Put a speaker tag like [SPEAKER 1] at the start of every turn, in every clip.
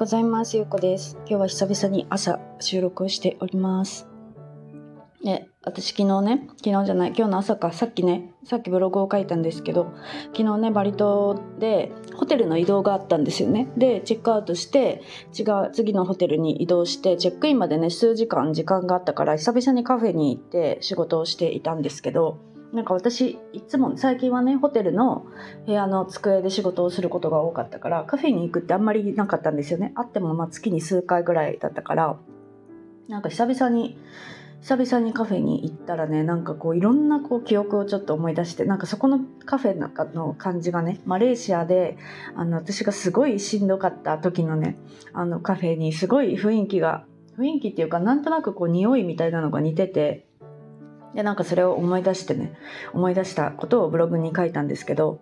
[SPEAKER 1] ございます。ゆうこです。今日は久々に朝収録をしております。で、私昨日ね、昨日じゃない、今日の朝か、さっきね、さっきブログを書いたんですけど、昨日ね、バリ島でホテルの移動があったんですよね。で、チェックアウトして、違う、次のホテルに移動して、チェックインまでね、数時間時間があったから、久々にカフェに行って仕事をしていたんですけど、なんか私いつも最近はねホテルの部屋の机で仕事をすることが多かったからカフェに行くってあんまりなかったんですよね。あってもま月に数回ぐらいだったからなんか久々に久々にカフェに行ったらねなんかこういろんなこう記憶をちょっと思い出してなんかそこのカフェのの感じがねマレーシアであの私がすごいしんどかった時のねあのカフェにすごい雰囲気が雰囲気っていうかなんとなくこう匂いみたいなのが似ててで、なんかそれを思い出してね、思い出したことをブログに書いたんですけど、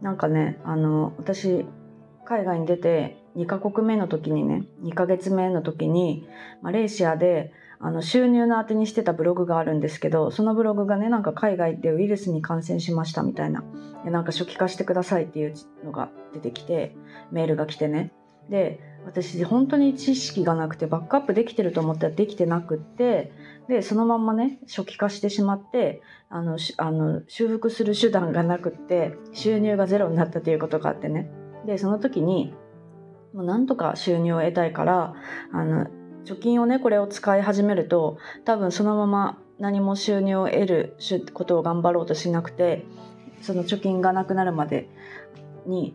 [SPEAKER 1] なんかね、あの、私、海外に出て2カ国目の時にね、2ヶ月目の時に、マレーシアで、あの、収入の当てにしてたブログがあるんですけど、そのブログがね、なんか海外でウイルスに感染しましたみたいな、でなんか初期化してくださいっていうのが出てきて、メールが来てね。で、私本当に知識がなくてバックアップできてると思ったらできてなくってでそのまんまね初期化してしまってあのあの修復する手段がなくって収入がゼロになったということがあってね。でその時にもうなんとか収入を得たいからあの貯金をねこれを使い始めると多分そのまま何も収入を得ることを頑張ろうとしなくてその貯金がなくなるまでに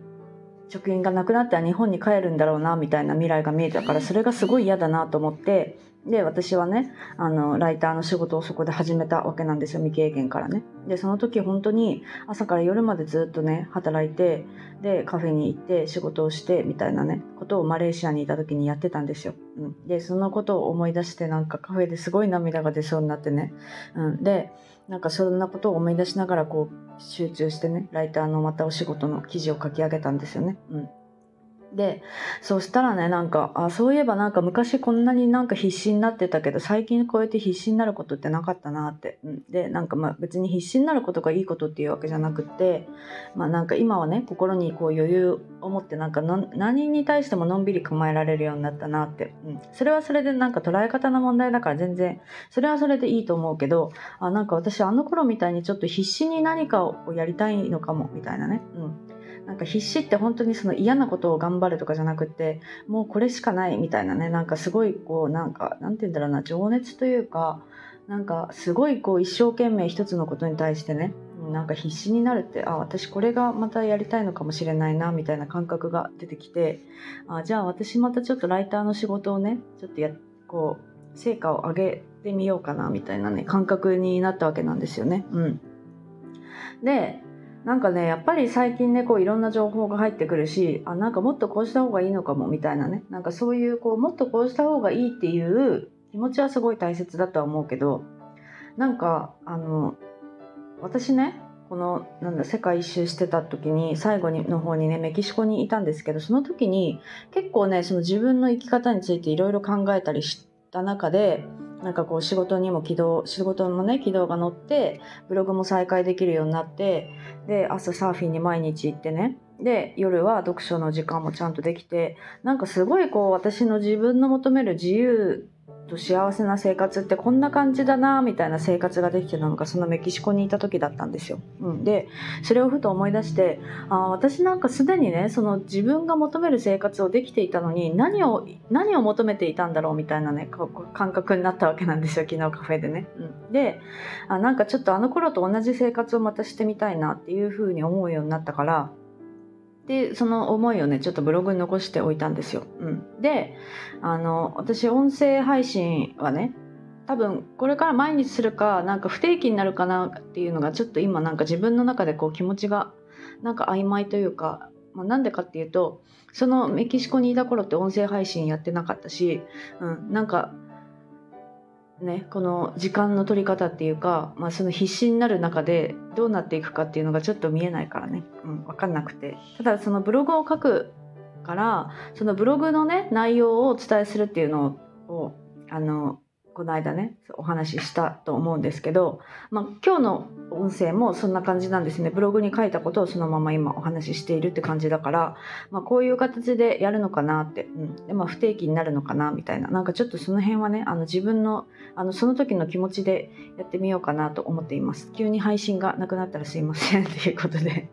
[SPEAKER 1] 職員がなくなったら日本に帰るんだろうなみたいな未来が見えたからそれがすごい嫌だなと思ってで私はねあのライターの仕事をそこで始めたわけなんですよ未経験からね。でその時本当に朝から夜までずっとね働いてでカフェに行って仕事をしてみたいなねことをマレーシアにいた時にやってたんですよ、うん、でそのことを思い出してなんかカフェですごい涙が出そうになってね、うん、でなんかそんなことを思い出しながらこう集中してねライターのまたお仕事の記事を書き上げたんですよね、うん。で、そしたらね、なんか、あ、そういえばなんか昔こんなになんか必死になってたけど、最近こうやって必死になることってなかったなって。うん、で、なんかまあ別に必死になることがいいことっていうわけじゃなくて、まあなんか今はね、心にこう余裕を持ってなんか何に対してものんびり構えられるようになったなって。うん、それはそれでなんか捉え方の問題だから全然、それはそれでいいと思うけど、あ、なんか私あの頃みたいにちょっと必死に何かをやりたいのかも、みたいなね。うんなんか必死って本当にその嫌なことを頑張るとかじゃなくてもうこれしかないみたいなねなんかすごいこうなんかなんて言うんだろうな情熱というかなんかすごいこう一生懸命一つのことに対してねなんか必死になるってあ私これがまたやりたいのかもしれないなみたいな感覚が出てきてあじゃあ私またちょっとライターの仕事をねちょっとやこう成果を上げてみようかなみたいなね感覚になったわけなんですよね。うん、でなんかねやっぱり最近ねこういろんな情報が入ってくるしあなんかもっとこうした方がいいのかもみたいなね。なんかそういうこうもっとこうした方がいいっていう気持ちはすごい大切だとは思うけどなんかあの私ねこのなんだ世界一周してた時に最後にの方にねメキシコにいたんですけどその時に結構ねその自分の生き方についていろいろ考えたりした中でなんかこう仕事にも軌道、仕事のね、軌道が乗って、ブログも再開できるようになって、で、朝サーフィンに毎日行ってね、で、夜は読書の時間もちゃんとできて、なんかすごいこう私の自分の求める自由と幸せな生活ってこんな感じだなみたいな生活ができてたのがそのメキシコにいた時だったんですよ。うん、でそれをふと思い出してあ私なんかすでにねその自分が求める生活をできていたのに何を何を求めていたんだろうみたいなね感覚になったわけなんですよ昨日カフェでね。うん、であなんかちょっとあの頃と同じ生活をまたしてみたいなっていうふうに思うようになったからでその思いをねちょっとブログに残しておいたんですよ。うん、であの私音声配信はね多分これから毎日するかなんか不定期になるかなっていうのがちょっと今なんか自分の中でこう気持ちがなんか曖昧というか、まあ、なんでかっていうとそのメキシコにいた頃って音声配信やってなかったし、うん、なんかね、この時間の取り方っていうか、まあ、その必死になる中でどうなっていくかっていうのがちょっと見えないからね、うん、分かんなくて。ただそのブログを書くからそのブログのね内容をお伝えするっていうのをあのこの間ねお話ししたと思うんですけど、まあ、今日の音声もそんな感じなんですね。ブログに書いたことをそのまま今お話ししているって感じだから、まあ、こういう形でやるのかなって、うん。でまあ、不定期になるのかなみたいな。なんかちょっとその辺はねあの自分のあのその時の気持ちでやってみようかなと思っています。急に配信がなくなったらすいませんっていうことで。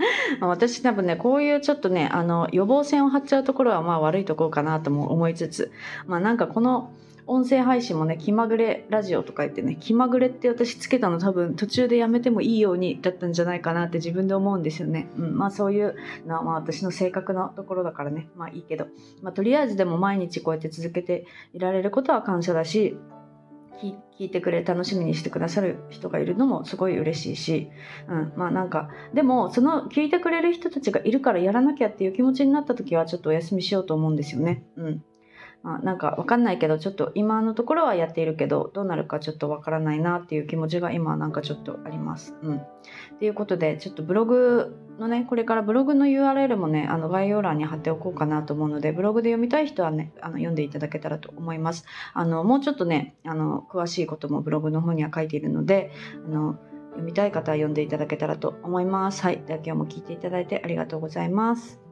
[SPEAKER 1] 私多分ねこういうちょっとねあの予防線を張っちゃうところはまあ悪いところかなとも思いつつまあなんかこの音声配信もね気まぐれラジオとか言ってね気まぐれって私つけたの多分途中でやめてもいいようにだったんじゃないかなって自分で思うんですよね、うん、まあそういうのはまあ私の性格のところだからね。まあいいけど、まあ、とりあえずでも毎日こうやって続けていられることは感謝だし聞いてくれ楽しみにしてくださる人がいるのもすごい嬉しいし、うん、まあなんかでもその聞いてくれる人たちがいるからやらなきゃっていう気持ちになった時はちょっとお休みしようと思うんですよね。うん。あ、なんかわかんないけどちょっと今のところはやっているけどどうなるかちょっとわからないなっていう気持ちが今なんかちょっとあります。うん。ということでちょっとブログのねこれからブログの URL もねあの概要欄に貼っておこうかなと思うのでブログで読みたい人はねあの読んでいただけたらと思います。あのもうちょっとねあの詳しいこともブログの方には書いているのであの読みたい方は読んでいただけたらと思います。はい。では今日も聞いていただいてありがとうございます。